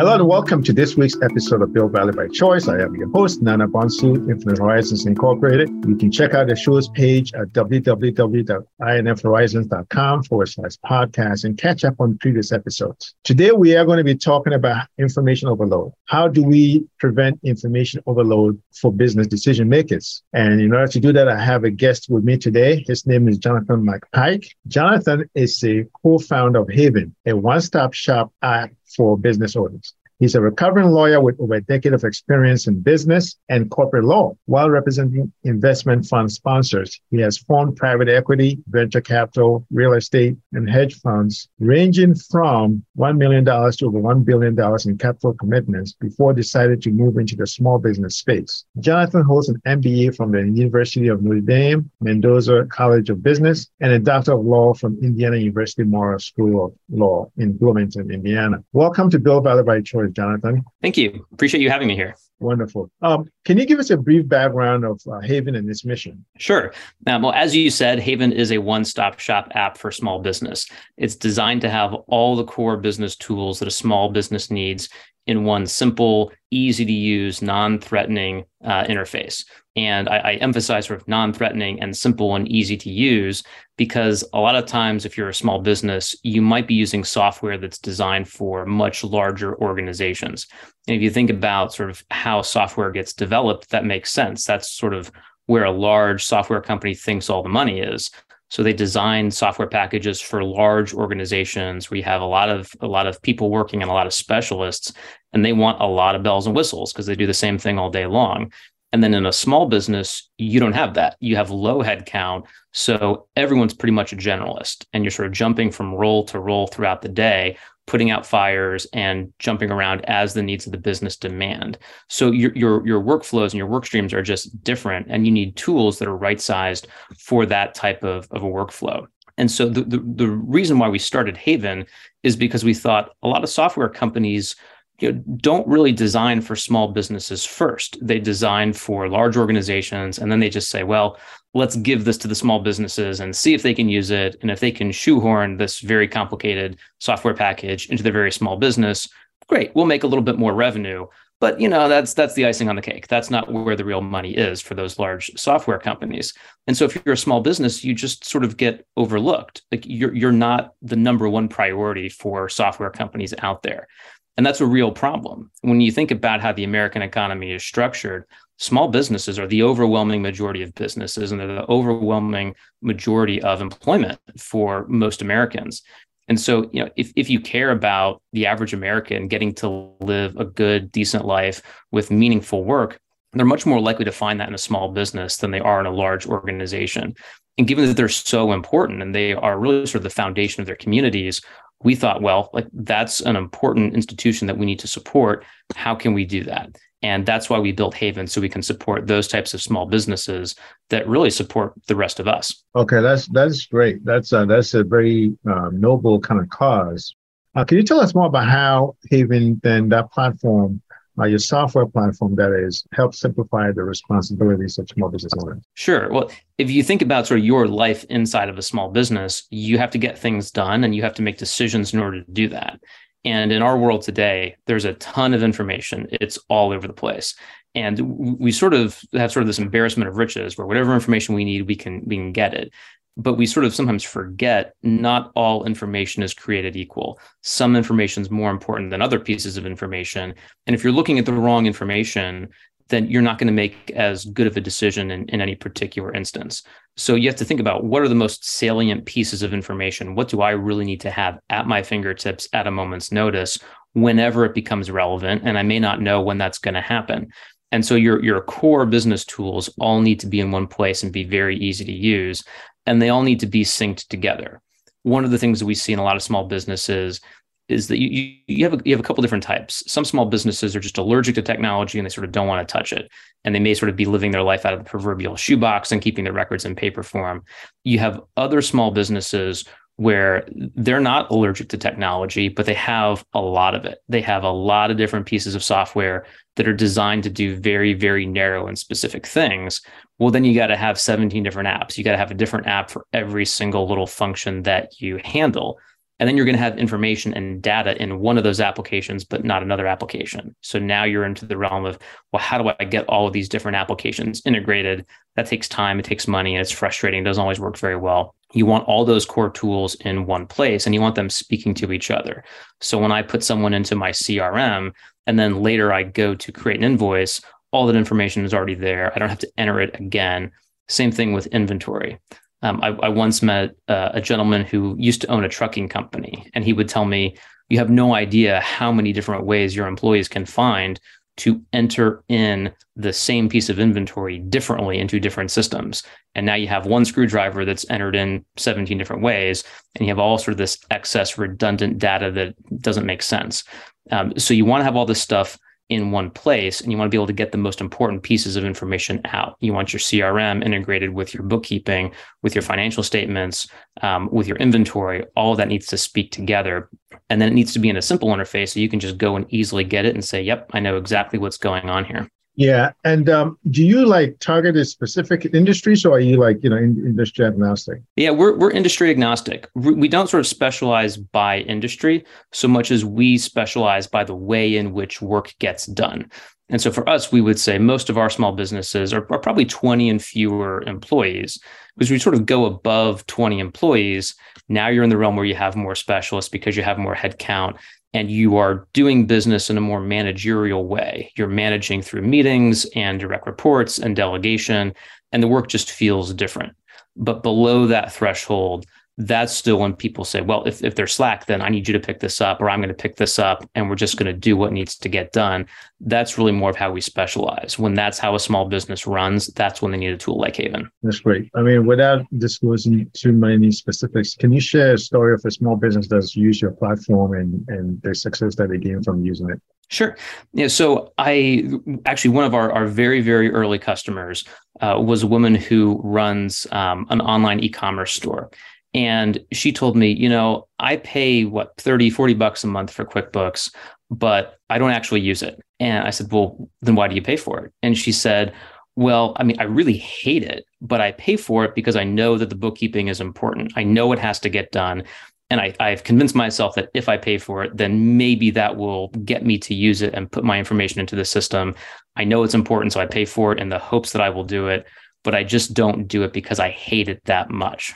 Hello and welcome to this week's episode of Build Value by Choice. I am your host, Nana Bonsu, Infinite Horizons Incorporated. You can check out the show's page at www.infhorizons.com forward slash podcast and catch up on previous episodes. Today, we are going to be talking about information overload. How do we prevent information overload for business decision makers? And in order to do that, I have a guest with me today. His name is Jonathan McPike. Jonathan is a co-founder of Haven, a one-stop shop app for business owners. He's a recovering lawyer with over a decade of experience in business and corporate law. While representing investment fund sponsors, he has formed private equity, venture capital, real estate, and hedge funds ranging from $1 million to over $1 billion in capital commitments before deciding to move into the small business space. Jonathan holds an MBA from the University of Notre Dame, Mendoza College of Business, and a Doctor of Law from Indiana University Maurer School of Law in Bloomington, Indiana. Welcome to Build Value by Choice. Jonathan. Thank you. Appreciate you having me here. Wonderful. Um, can you give us a brief background of uh, Haven and its mission? Sure. Um, well, as you said, Haven is a one stop shop app for small business. It's designed to have all the core business tools that a small business needs in one simple, easy to use, non threatening uh, interface. And I, I, emphasize sort of non threatening and simple and easy to use because a lot of times, if you're a small business, you might be using software that's designed for much larger organizations. And if you think about sort of how software gets developed, that makes sense. That's sort of where a large software company thinks all the money is. So they design software packages for large organizations where you have a lot of a lot of people working and a lot of specialists, and they want a lot of bells and whistles because they do the same thing all day long. And then in a small business, you don't have that. You have low headcount. So everyone's pretty much a generalist and you're sort of jumping from role to role throughout the day, putting out fires and jumping around as the needs of the business demand. So your, your, your workflows and your work streams are just different and you need tools that are right sized for that type of, of a workflow. And so the, the, the reason why we started Haven is because we thought a lot of software companies you know, don't really design for small businesses first. They design for large organizations, and then they just say, well, let's give this to the small businesses and see if they can use it. And if they can shoehorn this very complicated software package into their very small business, great, we'll make a little bit more revenue. But you know, that's that's the icing on the cake. That's not where the real money is for those large software companies. And so if you're a small business, you just sort of get overlooked. Like you're you're not the number one priority for software companies out there. And that's a real problem. When you think about how the American economy is structured, small businesses are the overwhelming majority of businesses, and they're the overwhelming majority of employment for most Americans. And so, you know, if, if you care about the average American getting to live a good, decent life with meaningful work, they're much more likely to find that in a small business than they are in a large organization. And given that they're so important and they are really sort of the foundation of their communities, we thought, well, like that's an important institution that we need to support. How can we do that? And that's why we built Haven so we can support those types of small businesses that really support the rest of us. Okay, that's that's great. That's a, that's a very um, noble kind of cause. Uh, can you tell us more about how Haven then that platform uh, your software platform that is help simplify the responsibilities of small business owners? Sure. Well, if you think about sort of your life inside of a small business, you have to get things done and you have to make decisions in order to do that. And in our world today, there's a ton of information. It's all over the place. And we sort of have sort of this embarrassment of riches where whatever information we need, we can we can get it but we sort of sometimes forget not all information is created equal. Some information is more important than other pieces of information. And if you're looking at the wrong information, then you're not going to make as good of a decision in, in any particular instance. So you have to think about what are the most salient pieces of information? What do I really need to have at my fingertips at a moment's notice whenever it becomes relevant? And I may not know when that's going to happen. And so your, your core business tools all need to be in one place and be very easy to use and they all need to be synced together. One of the things that we see in a lot of small businesses is that you, you have a, you have a couple different types. Some small businesses are just allergic to technology and they sort of don't want to touch it, and they may sort of be living their life out of the proverbial shoebox and keeping their records in paper form. You have other small businesses where they're not allergic to technology, but they have a lot of it. They have a lot of different pieces of software that are designed to do very, very narrow and specific things. Well, then you got to have 17 different apps. You got to have a different app for every single little function that you handle. And then you're going to have information and data in one of those applications, but not another application. So now you're into the realm of, well, how do I get all of these different applications integrated? That takes time, it takes money, and it's frustrating. It doesn't always work very well. You want all those core tools in one place and you want them speaking to each other. So when I put someone into my CRM and then later I go to create an invoice, all that information is already there. I don't have to enter it again. Same thing with inventory. Um, I, I, once met uh, a gentleman who used to own a trucking company, and he would tell me, You have no idea how many different ways your employees can find to enter in the same piece of inventory differently into different systems. And now you have one screwdriver that's entered in 17 different ways, and you have all sort of this excess redundant data that doesn't make sense. Um, so you want to have all this stuff in one place and you want to be able to get the most important pieces of information out. You want your CRM integrated with your bookkeeping, with your financial statements, um, with your inventory. All that needs to speak together. And then it needs to be in a simple interface so you can just go and easily get it and say, yep, I know exactly what's going on here. Yeah. And um, do you like target a specific industry, or are you like, you know, in, industry agnostic? Yeah, we're, we're industry agnostic. We don't sort of specialize by industry so much as we specialize by the way in which work gets done. And so for us, we would say most of our small businesses are, are probably 20 and fewer employees because we sort of go above 20 employees. Now you're in the realm where you have more specialists because you have more headcount and you are doing business in a more managerial way. You're managing through meetings and direct reports and delegation, and the work just feels different. But below that threshold, that's still when people say, well, if, if they're slack, then I need you to pick this up, or I'm going to pick this up, and we're just going to do what needs to get done. That's really more of how we specialize. When that's how a small business runs, that's when they need a tool like Haven. That's great. I mean, without disclosing too many specifics, can you share a story of a small business that's used your platform and, and the success that they gained from using it? Sure. Yeah. So I actually one of our, our very very early customers uh, was a woman who runs um, an online e-commerce store, and she told me, you know, I pay what 30, 40 bucks a month for QuickBooks, but I don't actually use it. And I said, well, then why do you pay for it? And she said, well, I mean, I really hate it, but I pay for it because I know that the bookkeeping is important. I know it has to get done. And I, I've convinced myself that if I pay for it, then maybe that will get me to use it and put my information into the system. I know it's important, so I pay for it in the hopes that I will do it but I just don't do it because I hate it that much.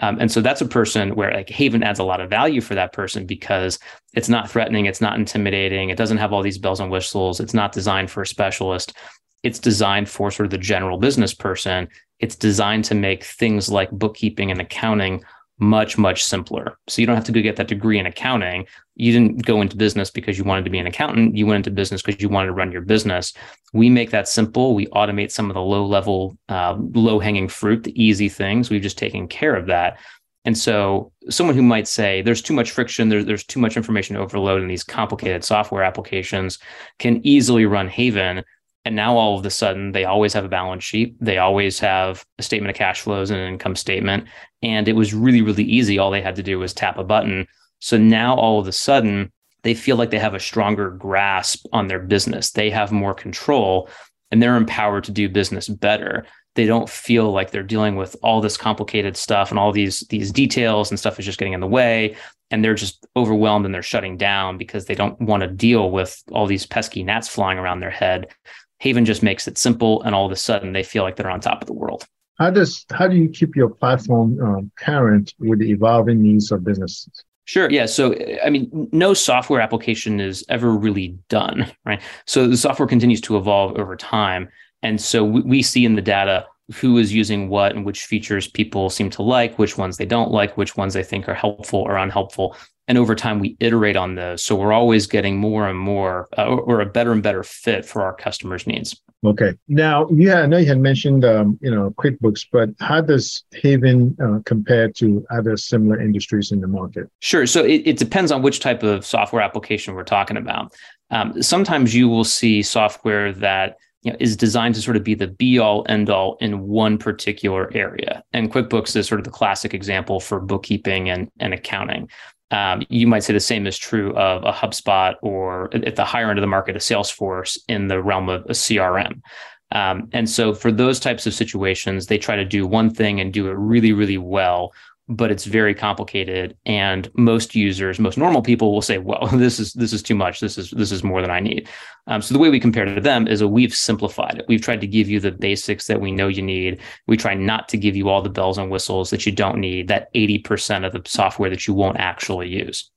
Um, and so that's a person where like Haven adds a lot of value for that person because it's not threatening, it's not intimidating, it doesn't have all these bells and whistles, it's not designed for a specialist. It's designed for sort of the general business person. It's designed to make things like bookkeeping and accounting much, much simpler. So you don't have to go get that degree in accounting. You didn't go into business because you wanted to be an accountant. You went into business because you wanted to run your business. We make that simple. We automate some of the low level, uh, low hanging fruit, the easy things. We've just taken care of that. And so, someone who might say there's too much friction, there's, there's too much information overload in these complicated software applications can easily run Haven and now all of a sudden, they always have a balance sheet. They always have a statement of cash flows and an income statement. And it was really, really easy. All they had to do was tap a button. So now all of a sudden, they feel like they have a stronger grasp on their business. They have more control and they're empowered to do business better. They don't feel like they're dealing with all this complicated stuff and all these these details and stuff is just getting in the way and they're just overwhelmed and they're shutting down because they don't want to deal with all these pesky gnats flying around their head. Haven just makes it simple, and all of a sudden they feel like they're on top of the world. How does how do you keep your platform um, current with the evolving needs of businesses? Sure. Yeah. So, I mean, no software application is ever really done, right? So the software continues to evolve over time. And so we, we see in the data who is using what and which features people seem to like, which ones they don't like, which ones they think are helpful or unhelpful. And over time, we iterate on those. So we're always getting more and more uh, or, or, a better and better fit for our customers' needs. Okay. Now, yeah, I know you had mentioned, um, you know, QuickBooks, but how does Haven uh, compare to other similar industries in the market? Sure. So it, it depends on which type of software application we're talking about. Um, sometimes you will see software that you know, is designed to sort of be the be all end all in one particular area. And QuickBooks is sort of the classic example for bookkeeping and, and accounting. Um, you might say the same is true of a HubSpot or at the higher end of the market, a Salesforce in the realm of a CRM. Um, and so for those types of situations, they try to do one thing and do it really, really well but it's very complicated. And most users most normal people will say well this is this is too much. This is this is more than i need. Um, so the way we compare to them is a, we've simplified it. We've tried to give you the basics that we know you need. We try not to give you all the bells and whistles that you don't need that 80% of the software that you won't actually use.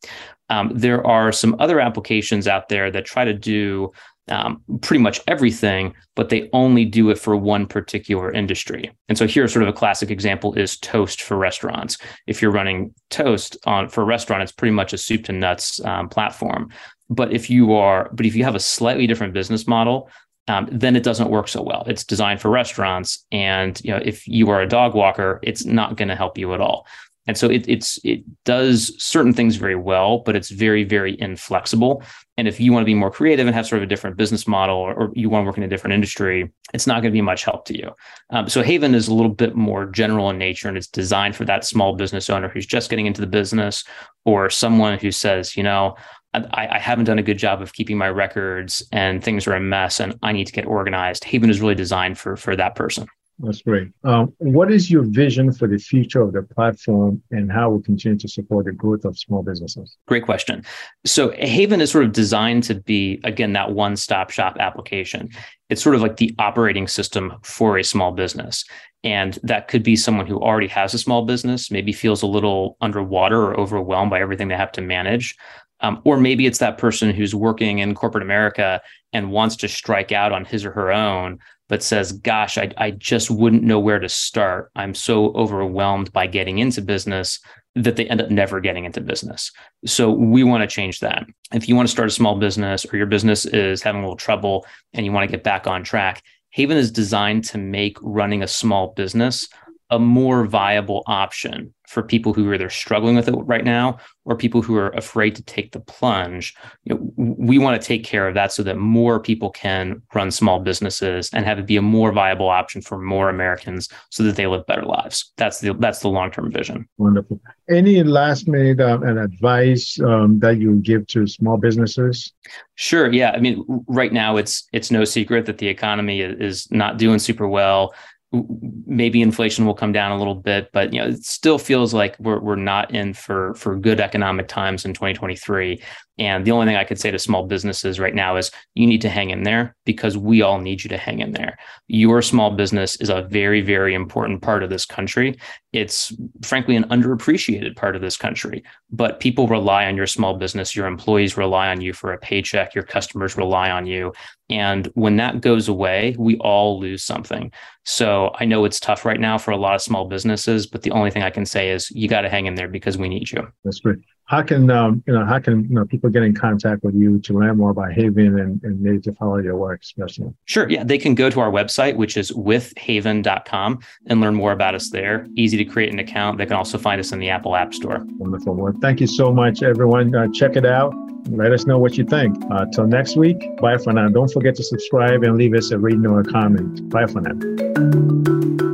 Um, there are some other applications out there that try to do um, pretty much everything, but they only do it for one particular industry. And so here, sort of a classic example is Toast for restaurants. If you're running Toast on for a restaurant, it's pretty much a soup to nuts um, platform. But if you are, but if you have a slightly different business model, um, then it doesn't work so well. It's designed for restaurants, and you know if you are a dog walker, it's not going to help you at all. And so it, it's it does certain things very well, but it's very very inflexible. And if you want to be more creative and have sort of a different business model, or, or you want to work in a different industry, it's not going to be much help to you. Um, so Haven is a little bit more general in nature, and it's designed for that small business owner who's just getting into the business, or someone who says, you know, I, I, haven't done a good job of keeping my records and things are a mess and I need to get organized. Haven is really designed for for that person. That's great. Um, what is your vision for the future of the platform and how we continue to support the growth of small businesses? Great question. So Haven is sort of designed to be, again, that one-stop shop application. It's sort of like the operating system for a small business. And that could be someone who already has a small business, maybe feels a little underwater or overwhelmed by everything they have to manage. Um, or maybe it's that person who's working in corporate America and wants to strike out on his or her own, but says, Gosh, I, I just wouldn't know where to start. I'm so overwhelmed by getting into business that they end up never getting into business. So we want to change that. If you want to start a small business or your business is having a little trouble and you want to get back on track, Haven is designed to make running a small business a more viable option for people who are either struggling with it right now or people who are afraid to take the plunge. You know, we want to take care of that so that more people can run small businesses and have it be a more viable option for more Americans so that they live better lives. That's the that's the long term vision. Wonderful. Any last minute um, and advice um, that you give to small businesses? Sure. Yeah. I mean, right now it's it's no secret that the economy is not doing super well maybe inflation will come down a little bit, but you know, it still feels like we're we're not in for for good economic times in 2023. And the only thing I could say to small businesses right now is you need to hang in there because we all need you to hang in there. Your small business is a very, very important part of this country. It's frankly an underappreciated part of this country, but people rely on your small business. Your employees rely on you for a paycheck. Your customers rely on you. And when that goes away, we all lose something. So I know it's tough right now for a lot of small businesses, but the only thing I can say is you got to hang in there because we need you. That's great how can um, you know how can you know people get in contact with you to learn more about Haven and, and maybe to follow your work especially? Sure. Yeah, they can go to our website, which is withhaven.com and learn more about us there. Easy to create an account. They can also find us in the Apple App Store. Wonderful. Well, thank you so much, everyone. Uh, check it out. Let us know what you think. Uh, till next week. Bye for now. Don't forget to subscribe and leave us a rating or a comment. Bye for now.